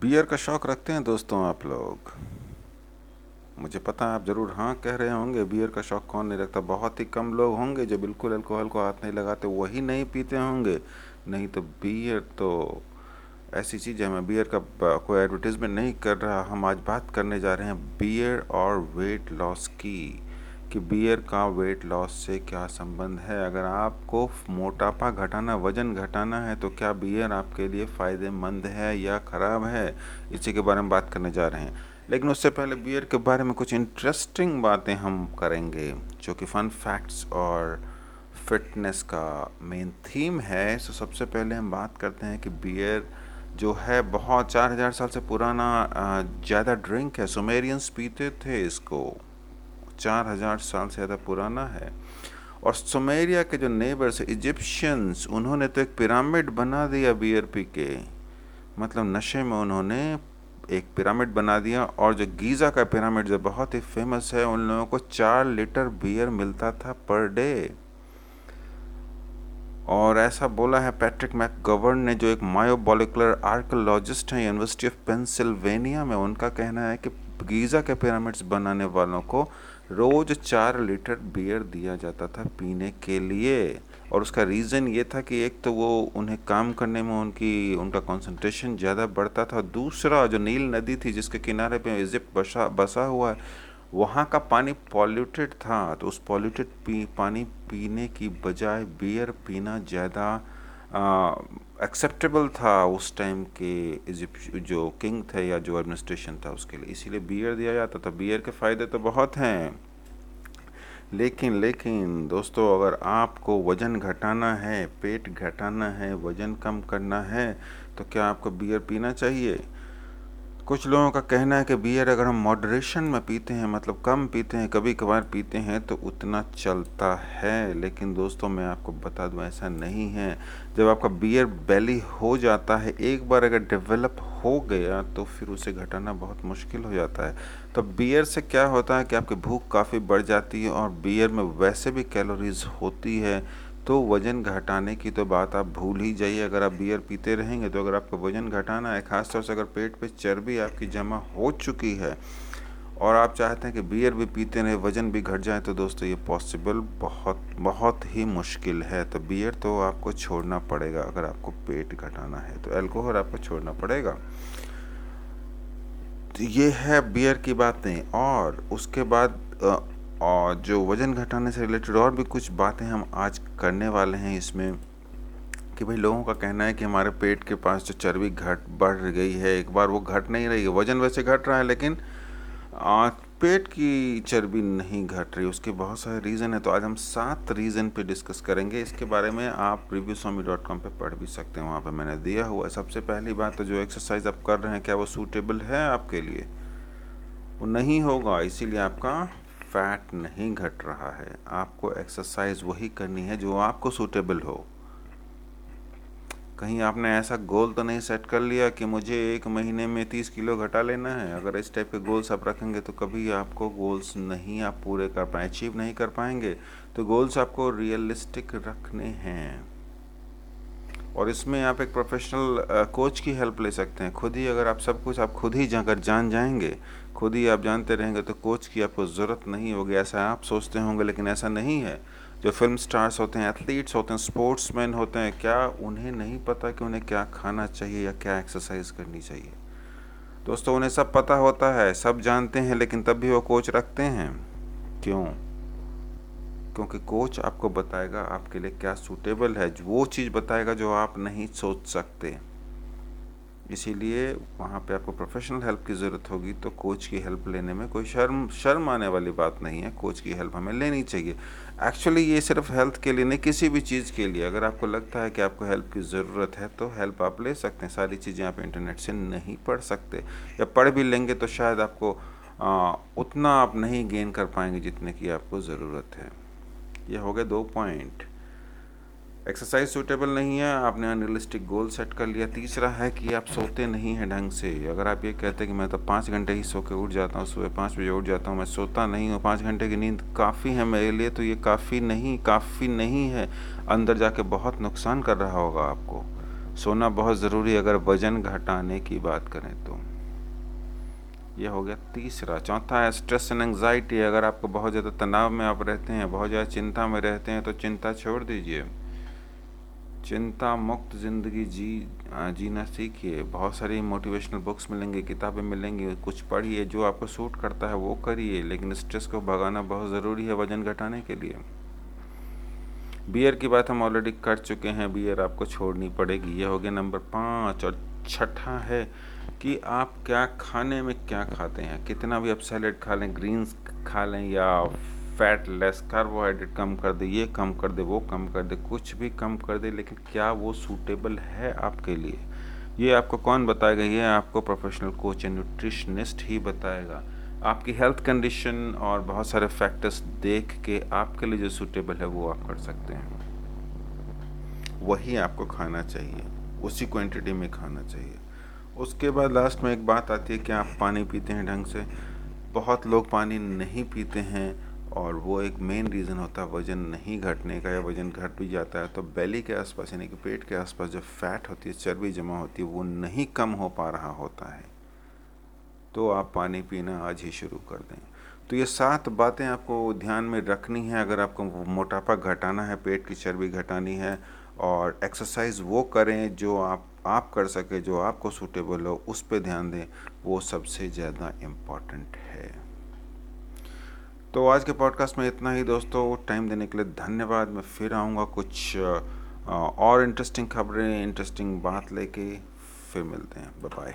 Beer का शौक रखते हैं दोस्तों आप लोग। मुझे पता है आप ज़रूर हाँ कह रहे होंगे बियर का शौक कौन नहीं रखता? बहुत ही कम लोग होंगे जो बिल्कुल अल्कोहल को हाथ नहीं लगाते, वही नहीं पीते होंगे। नहीं तो बियर तो ऐसी चीज़ है, मैं बियर का कोई एडवर्टीज़मेंट नहीं कर रहा। हम आज बात करने जा रहे हैं बियर और वेट लॉस की। कि बियर का वेट लॉस से क्या संबंध है? अगर आपको मोटापा घटाना, वज़न घटाना है तो क्या बियर आपके लिए फ़ायदेमंद है या ख़राब है? इसी के बारे में बात करने जा रहे हैं। लेकिन उससे पहले बियर के बारे में कुछ इंटरेस्टिंग बातें हम करेंगे, जो कि फ़न फैक्ट्स और फिटनेस का मेन थीम है। सो सबसे पहले हम बात करते हैं कि बियर जो है, बहुत चार हज़ार साल से पुराना ज़्यादा ड्रिंक है। सुमेरियंस पीते थे इसको। चार हज़ार साल से ज़्यादा पुराना है। और सोमेरिया के जो नेबर्स, इजिप्शियंस, उन्होंने तो एक पिरामिड बना दिया बीआरपी के। मतलब नशे में उन्होंने एक पिरामिड बना दिया। और जो गीज़ा का पिरामिड जो बहुत ही फ़ेमस है, उन लोगों को चार लीटर बियर मिलता था पर डे और ऐसा बोला है, पैट्रिक मैकगवर्न ने जो एक मायोबोलिकुलर आर्कोलॉजिस्ट हैं यूनिवर्सिटी ऑफ़ पेंसिल्वेनिया में, उनका कहना है कि गीज़ा के पिरामिड्स बनाने वालों को रोज़ चार लीटर बियर दिया जाता था पीने के लिए। और उसका रीज़न ये था कि एक तो वो उन्हें काम करने में उनकी, उनका कंसंट्रेशन ज़्यादा बढ़ता था दूसरा जो नील नदी थी जिसके किनारे पे इजिप्ट बसा बसा हुआ है वहाँ का पानी पॉल्यूटेड था तो उस पॉल्यूटेड पी, पानी पीने की बजाय बियर पीना ज़्यादा एक्सेप्टेबल था उस टाइम के जो किंग थे या जो एडमिनिस्ट्रेशन था उसके लिए। इसीलिए बियर दिया जाता था। बियर के फ़ायदे तो बहुत हैं। लेकिन लेकिन दोस्तों, अगर आपको वज़न घटाना है, पेट घटाना है, वज़न कम करना है तो क्या आपको बियर पीना चाहिए? कुछ लोगों का कहना है कि बियर अगर हम मॉडरेशन में पीते हैं मतलब कम पीते हैं कभी कभार पीते हैं तो उतना चलता है। लेकिन दोस्तों, मैं आपको बता दूँ, ऐसा नहीं है। जब आपका बियर बैली हो जाता है, एक बार अगर डेवलप हो गया तो फिर उसे घटाना बहुत मुश्किल हो जाता है। तो बियर से क्या होता है कि आपकी भूख काफ़ी बढ़ जाती है और बियर में वैसे भी कैलोरीज होती है। तो वज़न घटाने की तो बात आप भूल ही जाइए। अगर आप बियर पीते रहेंगे तो अगर आपको वज़न घटाना है, ख़ासतौर से अगर पेट पे चर्बी आपकी जमा हो चुकी है और आप चाहते हैं कि बियर भी पीते रहे, वज़न भी घट जाए तो दोस्तों ये पॉसिबल बहुत बहुत ही मुश्किल है। तो बियर तो आपको छोड़ना पड़ेगा अगर आपको पेट घटाना है। तो एल्कोहल आपको छोड़ना पड़ेगा। तो ये है बियर की बातें और उसके बाद और जो वज़न घटाने से रिलेटेड और भी कुछ बातें हम आज करने वाले हैं इसमें कि भाई लोगों का कहना है कि हमारे पेट के पास जो चर्बी घट बढ़ गई है एक बार वो घट नहीं रही है वज़न वैसे घट रहा है लेकिन आ, पेट की चर्बी नहीं घट रही उसके बहुत सारे रीज़न है तो आज हम सात रीज़न पे डिस्कस करेंगे। इसके बारे में आप रिव्यू स्वामी डॉट कॉम पर पढ़ भी सकते हैं वहाँ पे मैंने दिया हुआ सबसे पहली बात तो जो एक्सरसाइज आप कर रहे हैं क्या वो सूटेबल है आपके लिए? वो नहीं होगा इसीलिए आपका फैट नहीं घट रहा है। आपको एक्सरसाइज वही करनी है जो आपको सूटेबल हो। कहीं आपने ऐसा गोल तो नहीं सेट कर लिया कि मुझे एक महीने में तीस किलो घटा लेना है? अगर इस टाइप के गोल्स आप रखेंगे तो कभी आपको गोल्स नहीं आप पूरे कर पाए अचीव नहीं कर पाएँगे। तो गोल्स आपको रियलिस्टिक रखने हैं। और इसमें आप एक प्रोफेशनल कोच की हेल्प ले सकते हैं। खुद ही अगर आप सब कुछ, आप खुद ही अगर जान जाएँगे, खुद ही आप जानते रहेंगे तो कोच की आपको ज़रूरत नहीं होगी, ऐसा आप सोचते होंगे, लेकिन ऐसा नहीं है। जो फ़िल्म स्टार्स होते हैं एथलीट्स होते हैं स्पोर्ट्समैन होते हैं, क्या उन्हें नहीं पता कि उन्हें क्या खाना चाहिए या क्या एक्सरसाइज करनी चाहिए? दोस्तों, उन्हें सब पता होता है, सब जानते हैं, लेकिन तब भी वो कोच रखते हैं। क्यों? क्योंकि कोच आपको बताएगा आपके लिए क्या सूटेबल है वो चीज़ बताएगा जो आप नहीं सोच सकते। इसीलिए वहाँ पे आपको प्रोफेशनल हेल्प की ज़रूरत होगी तो कोच की हेल्प लेने में कोई शर्म शर्म आने वाली बात नहीं है। कोच की हेल्प हमें लेनी चाहिए। एक्चुअली ये सिर्फ़ हेल्थ के लिए नहीं किसी भी चीज़ के लिए। अगर आपको लगता है कि आपको हेल्प की ज़रूरत है तो हेल्प आप ले सकते हैं। सारी चीज़ें आप इंटरनेट से नहीं पढ़ सकते। या पढ़ भी लेंगे तो शायद आपको आ, उतना आप नहीं गेन कर पाएँगे जितने की आपको ज़रूरत है। ये हो गए दो पॉइंट एक्सरसाइज सूटेबल नहीं है, आपने अनरियलिस्टिक गोल सेट कर लिया. तीसरा है कि आप सोते नहीं हैं ढंग से. अगर आप ये कहते हैं कि मैं तो पाँच घंटे ही सो के उठ जाता हूँ, सुबह पाँच बजे उठ जाता हूँ, मैं सोता नहीं हूँ, पाँच घंटे की नींद काफ़ी है मेरे लिए तो ये काफ़ी नहीं काफ़ी नहीं है. अंदर जाके बहुत नुकसान कर रहा होगा आपको. सोना बहुत ज़रूरी है, अगर वज़न घटाने की बात करें तो. यह हो गया तीसरा। चौथा है स्ट्रेस एंड एंगजाइटी अगर आपको बहुत ज़्यादा तनाव में आप रहते हैं, बहुत ज़्यादा चिंता में रहते हैं तो चिंता छोड़ दीजिए। चिंता मुक्त ज़िंदगी जी जीना सीखिए। बहुत सारी मोटिवेशनल बुक्स मिलेंगी, किताबें मिलेंगी, कुछ पढ़िए, जो आपको सूट करता है वो करिए। लेकिन स्ट्रेस को भगाना बहुत ज़रूरी है वज़न घटाने के लिए। बियर की बात हम ऑलरेडी कर चुके हैं। बियर आपको छोड़नी पड़ेगी। ये हो गया नंबर पाँच और छठा है। कि आप क्या खाने में क्या खाते हैं? कितना भी आप सैलेड खा लें, ग्रीन्स खा लें या फैट लेस कार्बोहाइड्रेट कम कर दे, ये कम कर दे, वो कम कर दे, कुछ भी कम कर दे, लेकिन क्या वो सूटेबल है आपके लिए? ये आपको कौन बताएगा? ये आपको प्रोफेशनल कोच या न्यूट्रिशनिस्ट ही बताएगा। आपकी हेल्थ कंडीशन और बहुत सारे फैक्टर्स देख के आपके लिए जो सूटेबल है वो आप कर सकते हैं। वही आपको खाना चाहिए। उसी क्वांटिटी में खाना चाहिए। उसके बाद लास्ट में एक बात आती है कि आप पानी पीते हैं ढंग से। बहुत लोग पानी नहीं पीते हैं और वो एक मेन रीज़न होता है, वज़न नहीं घटने का या वज़न घट भी जाता है। तो बेली के आसपास यानी कि पेट के आसपास जो फैट होती है, चर्बी जमा होती है, वो नहीं कम हो पा रहा होता है। तो आप पानी पीना आज ही शुरू कर दें। तो ये सात बातें आपको ध्यान में रखनी है। अगर आपको मोटापा घटाना है, पेट की चर्बी घटानी है और एक्सरसाइज वो करें जो आप आप कर सके, जो आपको सूटेबल हो, उस पर ध्यान दें, वो सबसे ज़्यादा इंपॉर्टेंट है। तो आज के पॉडकास्ट में इतना ही दोस्तों। टाइम देने के लिए धन्यवाद। मैं फिर आऊँगा कुछ और इंटरेस्टिंग खबरें इंटरेस्टिंग बात लेके। फिर मिलते हैं। बाय